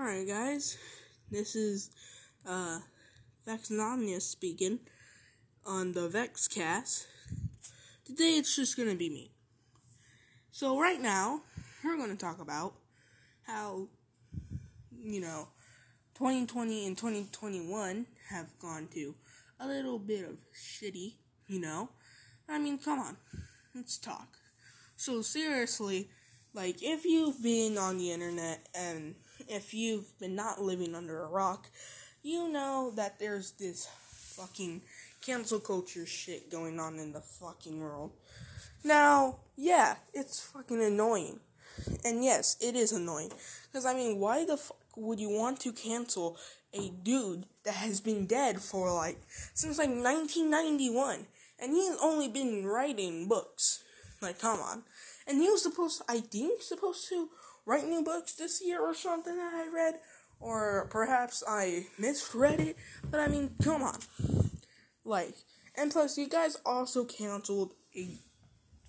Alright, guys, this is uh, Vexnomnia speaking on the Vexcast. Today it's just gonna be me. So, right now, we're gonna talk about how, you know, 2020 and 2021 have gone to a little bit of shitty, you know. I mean, come on, let's talk. So, seriously, like, if you've been on the internet and if you've been not living under a rock, you know that there's this fucking cancel culture shit going on in the fucking world. Now, yeah, it's fucking annoying. And yes, it is annoying. Because, I mean, why the fuck would you want to cancel a dude that has been dead for, like, since, like, 1991? And he's only been writing books. Like, come on. And he was supposed, I think, supposed to write new books this year or something that I read. Or perhaps I misread it. But I mean, come on. Like, and plus, you guys also canceled a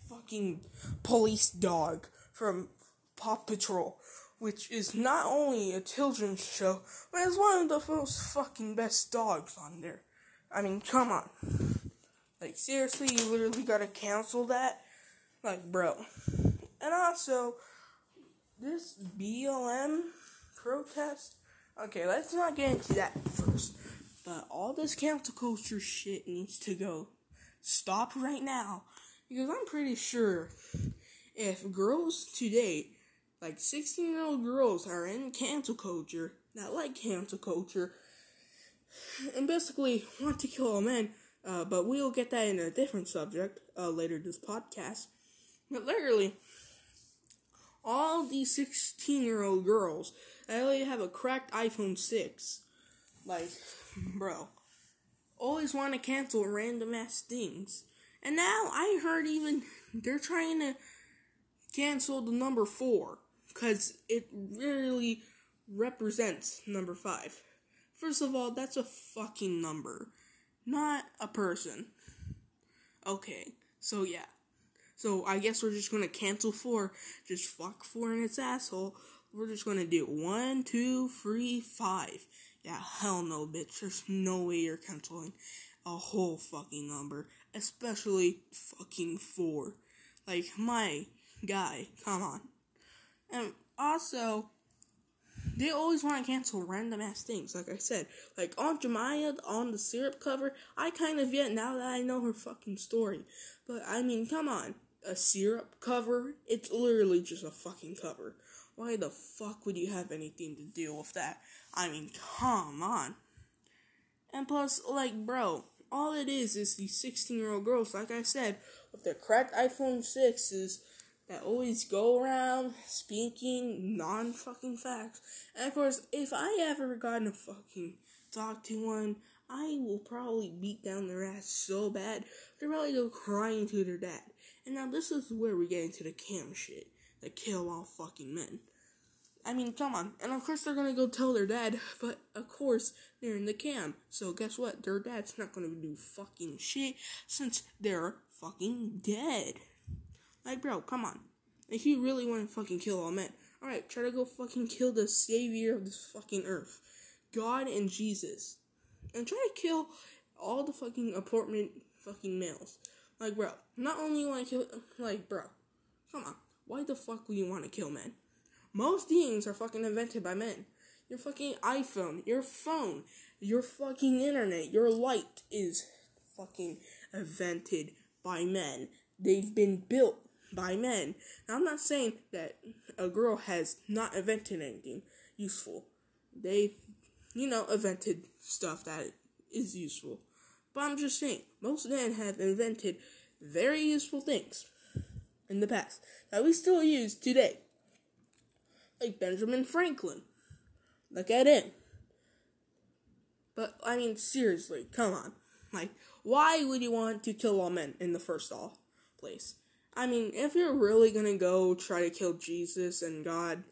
fucking police dog from Paw Patrol, which is not only a children's show, but it's one of the most fucking best dogs on there. I mean, come on. Like, seriously, you literally gotta cancel that? Like, bro. And also, this BLM protest. Okay, let's not get into that first. But all this cancel culture shit needs to go. Stop right now. Because I'm pretty sure if girls today, like 16 year old girls, are in cancel culture, that like cancel culture, and basically want to kill all men, uh, but we'll get that in a different subject uh, later this podcast. But literally, all these 16 year old girls only have a cracked iPhone 6, like, bro, always want to cancel random ass things. And now I heard even they're trying to cancel the number 4 because it really represents number 5. First of all, that's a fucking number, not a person. Okay, so yeah. So I guess we're just gonna cancel four. Just fuck four in its asshole. We're just gonna do one, two, three, five. Yeah, hell no, bitch. There's no way you're canceling a whole fucking number, especially fucking four. Like my guy, come on. And also, they always want to cancel random ass things. Like I said, like Aunt Jemima on the syrup cover. I kind of get now that I know her fucking story. But I mean, come on a syrup cover, it's literally just a fucking cover. Why the fuck would you have anything to do with that? I mean, come on. And plus, like, bro, all it is is these 16 year old girls, like I said, with their cracked iPhone 6s that always go around speaking non fucking facts. And of course, if I ever got to fucking talk to one, I will probably beat down their ass so bad, they're probably go crying to their dad. And now this is where we get into the cam shit that kill all fucking men. I mean, come on. And of course they're gonna go tell their dad, but of course they're in the cam. So guess what? Their dad's not gonna do fucking shit since they're fucking dead. Like, bro, come on. If you really want to fucking kill all men, alright, try to go fucking kill the savior of this fucking earth. God and Jesus. And try to kill all the fucking apartment fucking males. Like, bro, not only you want to kill, like, bro, come on. Why the fuck would you want to kill men? Most things are fucking invented by men. Your fucking iPhone, your phone, your fucking internet, your light is fucking invented by men. They've been built by men. Now, I'm not saying that a girl has not invented anything useful. They've, you know, invented stuff that is useful. But I'm just saying, most men have invented very useful things in the past that we still use today. Like Benjamin Franklin. Look at him. But, I mean, seriously, come on. Like, why would you want to kill all men in the first all place? I mean, if you're really gonna go try to kill Jesus and God,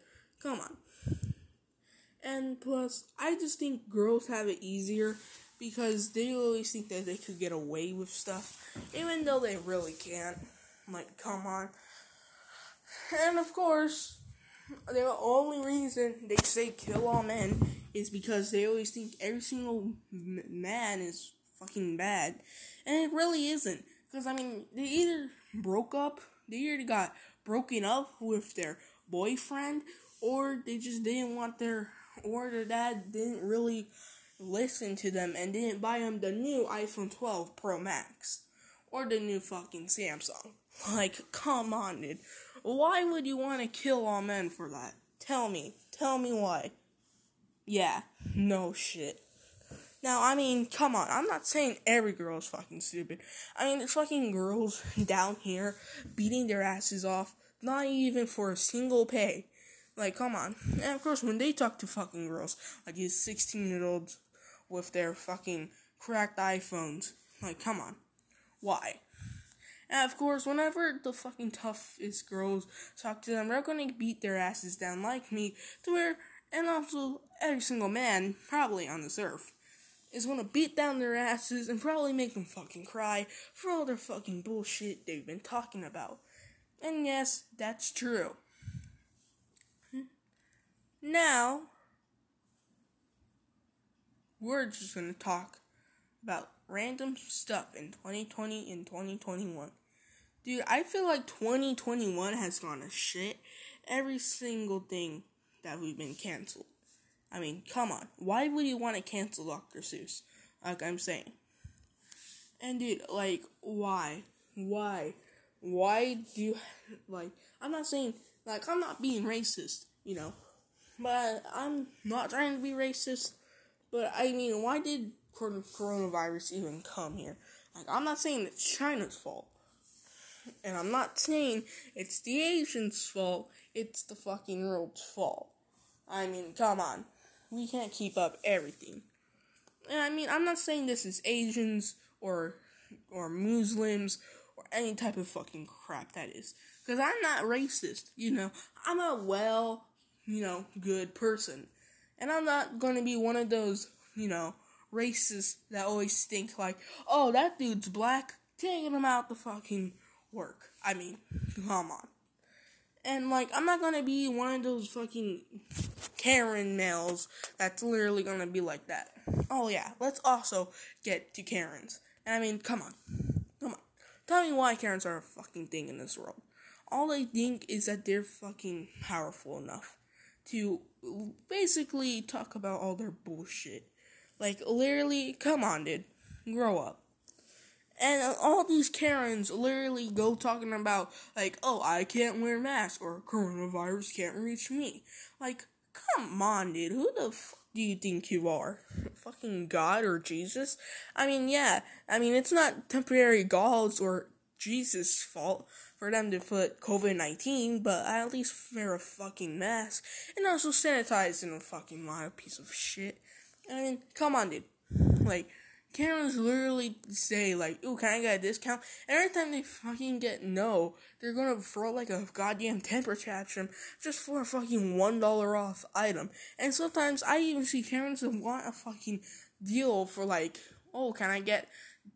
come on. And plus, I just think girls have it easier because they always think that they could get away with stuff, even though they really can't. Like, come on. And of course, the only reason they say kill all men is because they always think every single man is fucking bad, and it really isn't. Because I mean, they either broke up, they either got broken up with their boyfriend, or they just didn't want their, or their dad didn't really listen to them and didn't buy them the new iPhone 12 Pro Max or the new fucking Samsung. Like, come on, dude. Why would you want to kill all men for that? Tell me. Tell me why. Yeah, no shit. Now, I mean, come on. I'm not saying every girl is fucking stupid. I mean, there's fucking girls down here beating their asses off, not even for a single pay. Like, come on. And of course, when they talk to fucking girls, like these 16 year olds with their fucking cracked iPhones, like, come on. Why? And of course, whenever the fucking toughest girls talk to them, they're gonna beat their asses down like me, to where, and also every single man, probably on this earth, is gonna beat down their asses and probably make them fucking cry for all their fucking bullshit they've been talking about. And yes, that's true. Now, we're just gonna talk about random stuff in 2020 and 2021. Dude, I feel like 2021 has gone to shit. Every single thing that we've been canceled. I mean, come on. Why would you want to cancel Dr. Seuss? Like I'm saying. And dude, like, why? Why? Why do you, like, I'm not saying, like, I'm not being racist, you know, but I'm not trying to be racist, but I mean, why did coronavirus even come here? Like, I'm not saying it's China's fault. And I'm not saying it's the Asians' fault, it's the fucking world's fault. I mean, come on. We can't keep up everything. And I mean, I'm not saying this is Asians or or Muslims or any type of fucking crap that is. Because I'm not racist, you know. I'm a well, you know, good person. And I'm not going to be one of those, you know, racists that always think like, oh, that dude's black, taking him out the fucking work. I mean, come on. And like, I'm not gonna be one of those fucking Karen males that's literally gonna be like that. Oh yeah, let's also get to Karens. And I mean, come on. Come on. Tell me why Karens are a fucking thing in this world. All they think is that they're fucking powerful enough to basically talk about all their bullshit. Like, literally, come on, dude. Grow up. And all these Karens literally go talking about, like, oh, I can't wear masks or coronavirus can't reach me. Like, come on, dude. Who the fuck do you think you are? Fucking God or Jesus? I mean, yeah. I mean, it's not temporary God's or Jesus' fault for them to put COVID 19, but I at least wear a fucking mask and also sanitize in a fucking of piece of shit. I mean, come on, dude. Like, Karens literally say like, "Ooh, can I get a discount?" Every time they fucking get no, they're gonna throw like a goddamn temper tantrum just for a fucking one dollar off item. And sometimes I even see Karens that want a fucking deal for like, "Oh, can I get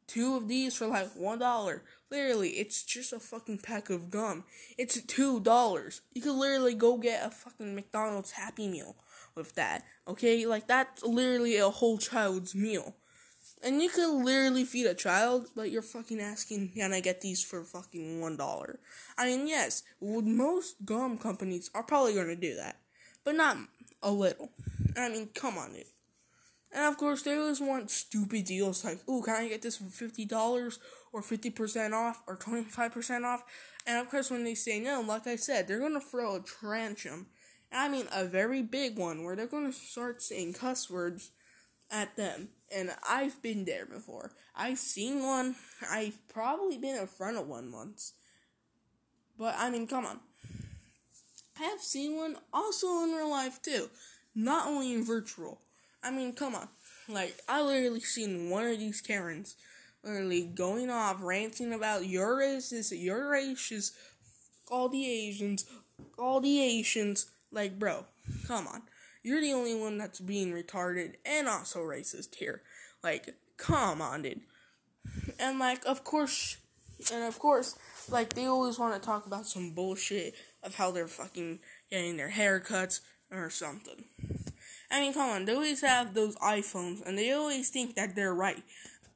two of these for like one dollar?" Literally, it's just a fucking pack of gum. It's two dollars. You could literally go get a fucking McDonald's Happy Meal with that. Okay, like that's literally a whole child's meal. And you could literally feed a child, but you're fucking asking, can I get these for fucking one dollar? I mean, yes, most gum companies are probably gonna do that, but not a little. I mean, come on, dude. And of course, they always want stupid deals like, "Ooh, can I get this for fifty dollars or fifty percent off or twenty five percent off?" And of course, when they say no, like I said, they're gonna throw a tantrum. I mean, a very big one where they're gonna start saying cuss words at them. And I've been there before. I've seen one. I've probably been in front of one once. But I mean, come on. I have seen one also in real life too. Not only in virtual. I mean, come on. Like, I literally seen one of these Karens literally going off, ranting about your racist, your racist, all the Asians, all the Asians. Like, bro, come on. You're the only one that's being retarded and also racist here. Like, come on, dude. And like, of course, and of course, like they always want to talk about some bullshit of how they're fucking getting their haircuts or something. I mean, come on, they always have those iPhones and they always think that they're right.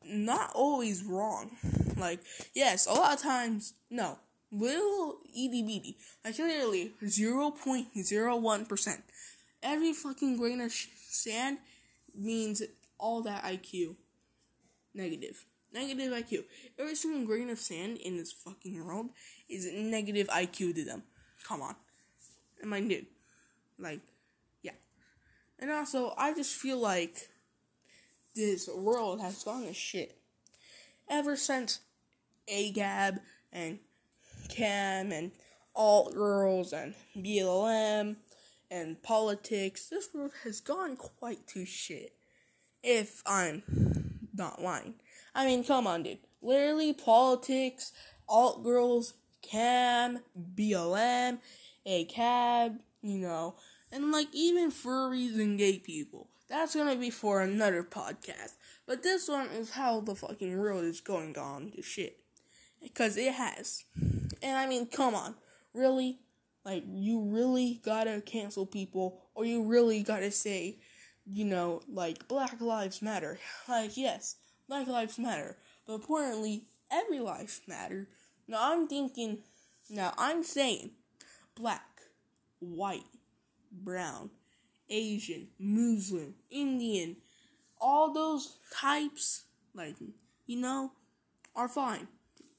Not always wrong. Like, yes, a lot of times, no. Little itty bitty. Like, literally 0.01%. Every fucking grain of sand means all that IQ. Negative. Negative IQ. Every single grain of sand in this fucking world is negative IQ to them. Come on. Am I new? Like. And also, I just feel like this world has gone to shit. Ever since ACAB and Cam and alt girls and BLM and politics, this world has gone quite to shit. If I'm not lying. I mean, come on, dude. Literally, politics, alt girls, cam, BLM, ACAB, you know, and like even furries and gay people. That's gonna be for another podcast. But this one is how the fucking world is going on to shit. Because it has. And I mean, come on. Really? Like, you really gotta cancel people, or you really gotta say, you know, like, Black Lives Matter. Like, yes, Black Lives Matter. But importantly, every life matter. Now, I'm thinking, now, I'm saying black, white, brown, Asian, Muslim, Indian, all those types, like, you know, are fine.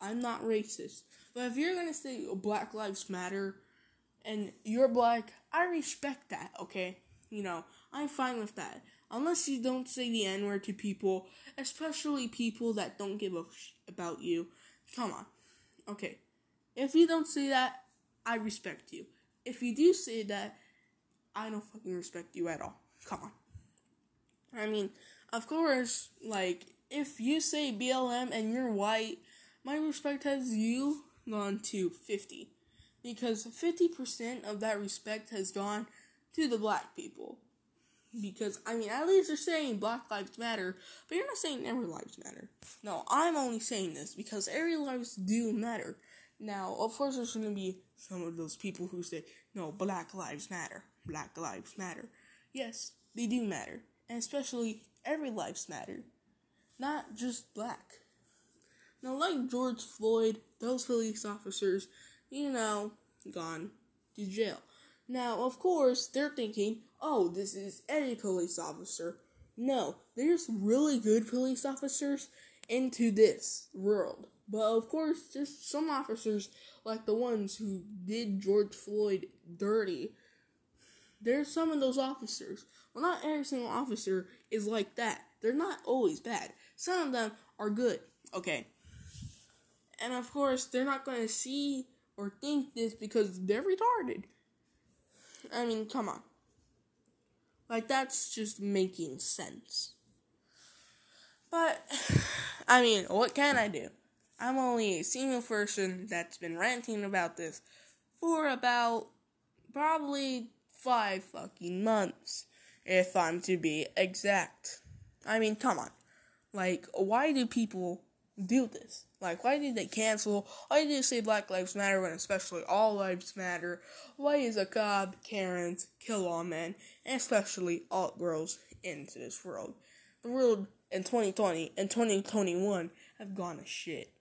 I'm not racist. But if you're gonna say oh, Black Lives Matter, and you're black, I respect that, okay? You know, I'm fine with that. Unless you don't say the N word to people, especially people that don't give a sh- about you. Come on. Okay. If you don't say that, I respect you. If you do say that, I don't fucking respect you at all. Come on. I mean, of course, like, if you say BLM and you're white, my respect has you gone to 50 because 50% of that respect has gone to the black people. Because, I mean, at least you're saying Black Lives Matter, but you're not saying every lives matter. No, I'm only saying this because every lives do matter. Now, of course, there's to be some of those people who say, no, Black Lives Matter. Black Lives Matter. Yes, they do matter. And especially, every lives matter. Not just black. Now, like George Floyd, those police officers, you know, gone to jail. Now, of course, they're thinking, oh, this is any police officer. No, there's really good police officers into this world. But of course, just some officers, like the ones who did George Floyd dirty, there's some of those officers. Well, not every single officer is like that. They're not always bad. Some of them are good, okay? And of course, they're not going to see or think this because they're retarded. I mean, come on. Like, that's just making sense. But, I mean, what can I do? I'm only a single person that's been ranting about this for about probably five fucking months, if I'm to be exact. I mean, come on. Like, why do people do this? Like, why did they cancel? Why did they say Black Lives Matter when especially all lives matter? Why is ACAB, Karens, kill all men, and especially all girls into this world? The world in 2020 and 2021 have gone to shit.